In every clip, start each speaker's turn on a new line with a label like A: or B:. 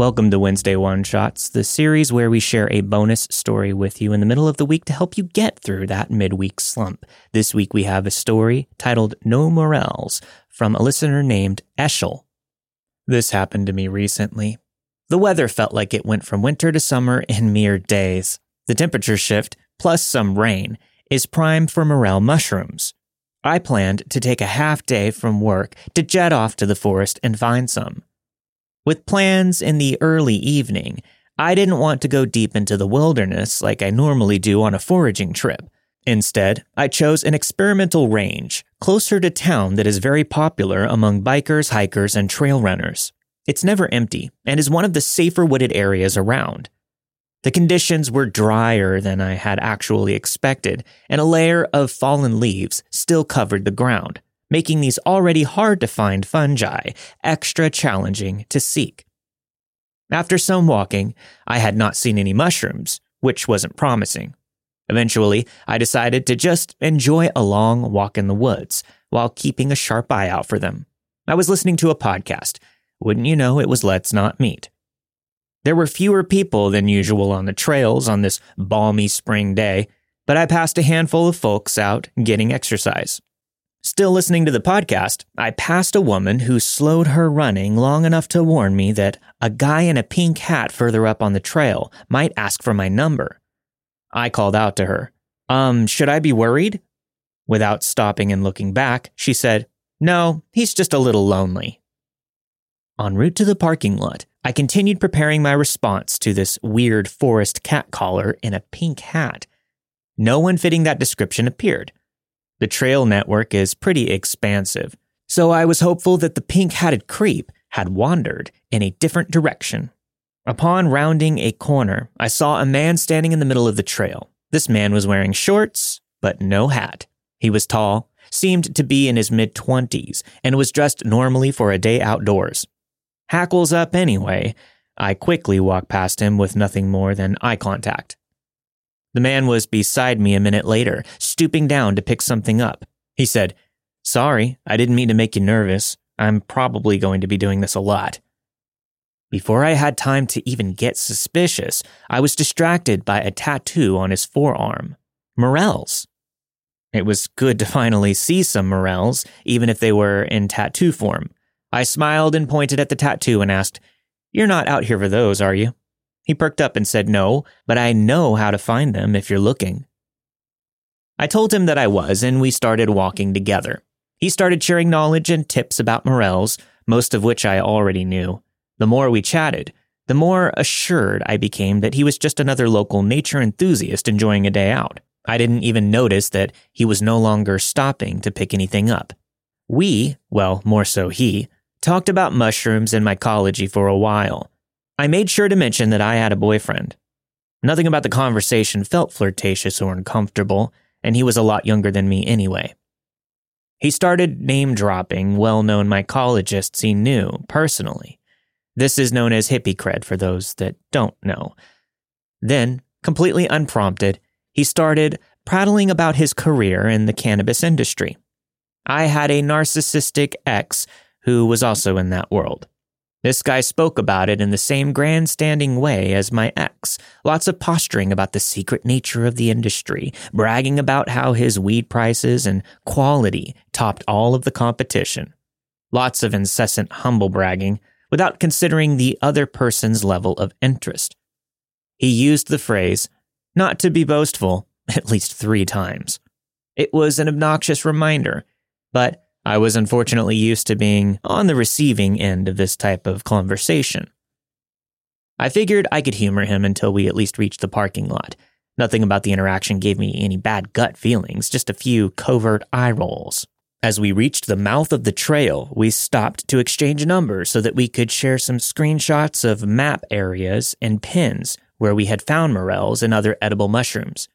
A: Welcome to Wednesday One Shots, the series where we share a bonus story with you in the middle of the week to help you get through that midweek slump. This week we have a story titled No Morels from a listener named Eshel. This happened to me recently. The weather felt like it went from winter to summer in mere days. The temperature shift, plus some rain, is prime for morel mushrooms. I planned to take a half day from work to jet off to the forest and find some. With plans in the early evening, I didn't want to go deep into the wilderness like I normally do on a foraging trip. Instead, I chose an experimental range closer to town that is very popular among bikers, hikers, and trail runners. It's never empty and is one of the safer wooded areas around. The conditions were drier than I had actually expected, and a layer of fallen leaves still covered the ground making these already hard to find fungi extra challenging to seek. After some walking, I had not seen any mushrooms, which wasn't promising. Eventually, I decided to just enjoy a long walk in the woods while keeping a sharp eye out for them. I was listening to a podcast. Wouldn't you know, it was Let's Not Meet. There were fewer people than usual on the trails on this balmy spring day, but I passed a handful of folks out getting exercise. Still listening to the podcast, I passed a woman who slowed her running long enough to warn me that a guy in a pink hat further up on the trail might ask for my number. I called out to her, Um, should I be worried? Without stopping and looking back, she said, No, he's just a little lonely. En route to the parking lot, I continued preparing my response to this weird forest cat caller in a pink hat. No one fitting that description appeared. The trail network is pretty expansive, so I was hopeful that the pink hatted creep had wandered in a different direction. Upon rounding a corner, I saw a man standing in the middle of the trail. This man was wearing shorts, but no hat. He was tall, seemed to be in his mid 20s, and was dressed normally for a day outdoors. Hackles up anyway. I quickly walked past him with nothing more than eye contact. The man was beside me a minute later, stooping down to pick something up. He said, Sorry, I didn't mean to make you nervous. I'm probably going to be doing this a lot. Before I had time to even get suspicious, I was distracted by a tattoo on his forearm. Morels. It was good to finally see some morels, even if they were in tattoo form. I smiled and pointed at the tattoo and asked, You're not out here for those, are you? He perked up and said, No, but I know how to find them if you're looking. I told him that I was, and we started walking together. He started sharing knowledge and tips about morels, most of which I already knew. The more we chatted, the more assured I became that he was just another local nature enthusiast enjoying a day out. I didn't even notice that he was no longer stopping to pick anything up. We, well, more so he, talked about mushrooms and mycology for a while. I made sure to mention that I had a boyfriend. Nothing about the conversation felt flirtatious or uncomfortable, and he was a lot younger than me anyway. He started name dropping well known mycologists he knew personally. This is known as hippie cred for those that don't know. Then, completely unprompted, he started prattling about his career in the cannabis industry. I had a narcissistic ex who was also in that world. This guy spoke about it in the same grandstanding way as my ex. Lots of posturing about the secret nature of the industry, bragging about how his weed prices and quality topped all of the competition. Lots of incessant humble bragging without considering the other person's level of interest. He used the phrase, not to be boastful, at least three times. It was an obnoxious reminder, but I was unfortunately used to being on the receiving end of this type of conversation. I figured I could humor him until we at least reached the parking lot. Nothing about the interaction gave me any bad gut feelings, just a few covert eye rolls. As we reached the mouth of the trail, we stopped to exchange numbers so that we could share some screenshots of map areas and pins where we had found morels and other edible mushrooms.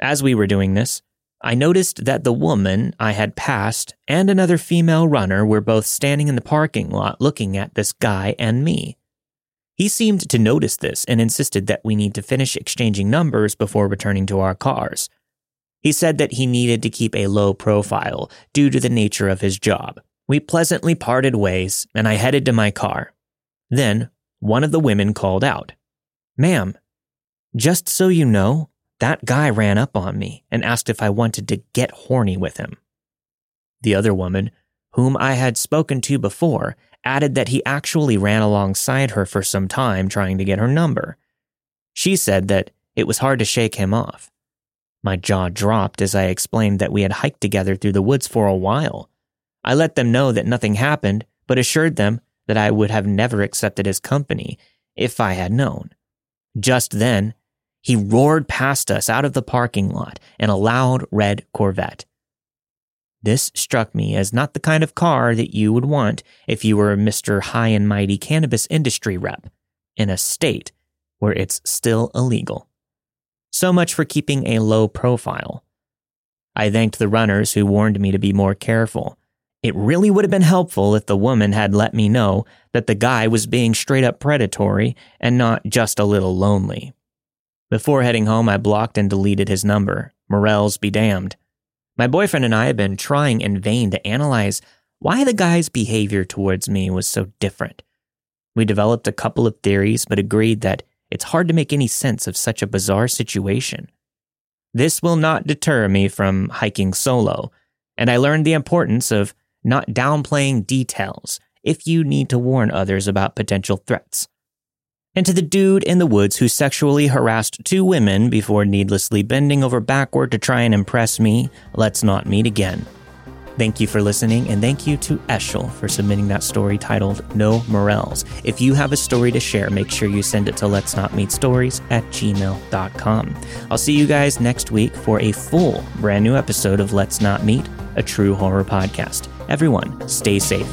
A: As we were doing this, I noticed that the woman I had passed and another female runner were both standing in the parking lot looking at this guy and me. He seemed to notice this and insisted that we need to finish exchanging numbers before returning to our cars. He said that he needed to keep a low profile due to the nature of his job. We pleasantly parted ways and I headed to my car. Then, one of the women called out, Ma'am, just so you know, that guy ran up on me and asked if I wanted to get horny with him. The other woman, whom I had spoken to before, added that he actually ran alongside her for some time trying to get her number. She said that it was hard to shake him off. My jaw dropped as I explained that we had hiked together through the woods for a while. I let them know that nothing happened, but assured them that I would have never accepted his company if I had known. Just then, he roared past us out of the parking lot in a loud red Corvette. This struck me as not the kind of car that you would want if you were a Mr. High and Mighty Cannabis Industry Rep in a state where it's still illegal. So much for keeping a low profile. I thanked the runners who warned me to be more careful. It really would have been helpful if the woman had let me know that the guy was being straight up predatory and not just a little lonely. Before heading home, I blocked and deleted his number. Morels be damned. My boyfriend and I have been trying in vain to analyze why the guy's behavior towards me was so different. We developed a couple of theories, but agreed that it's hard to make any sense of such a bizarre situation. This will not deter me from hiking solo, and I learned the importance of not downplaying details if you need to warn others about potential threats and to the dude in the woods who sexually harassed two women before needlessly bending over backward to try and impress me, let's not meet again. Thank you for listening, and thank you to Eshel for submitting that story titled No Morels. If you have a story to share, make sure you send it to let's not meet stories at gmail.com. I'll see you guys next week for a full brand new episode of Let's Not Meet, a true horror podcast. Everyone, stay safe.